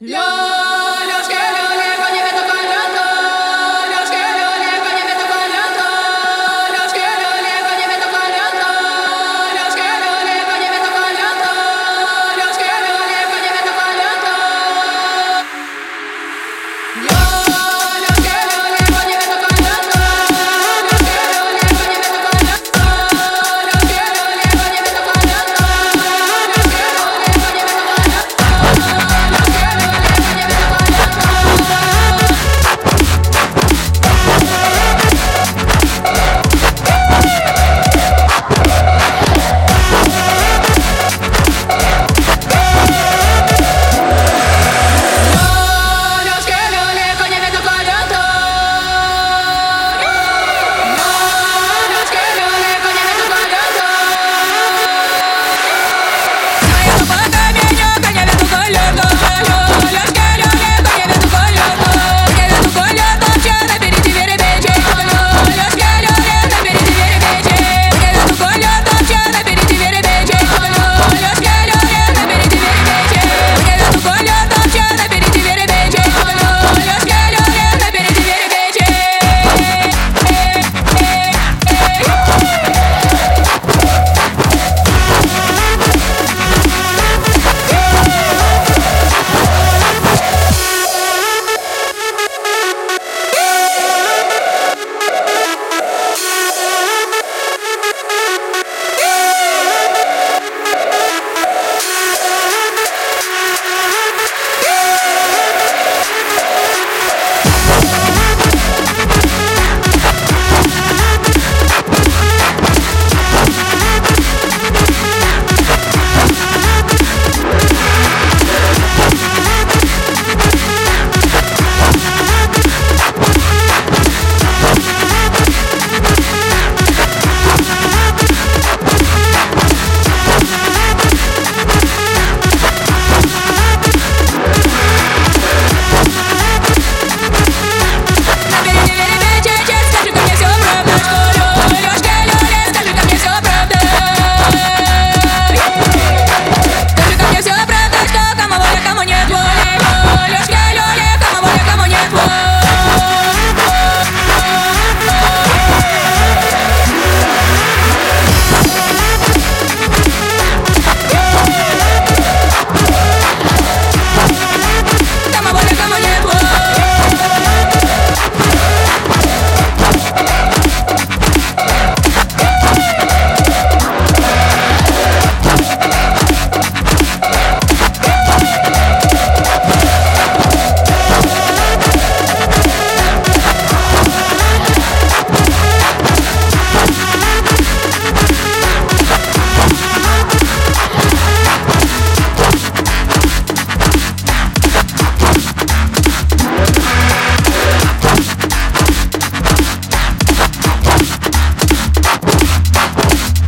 Love.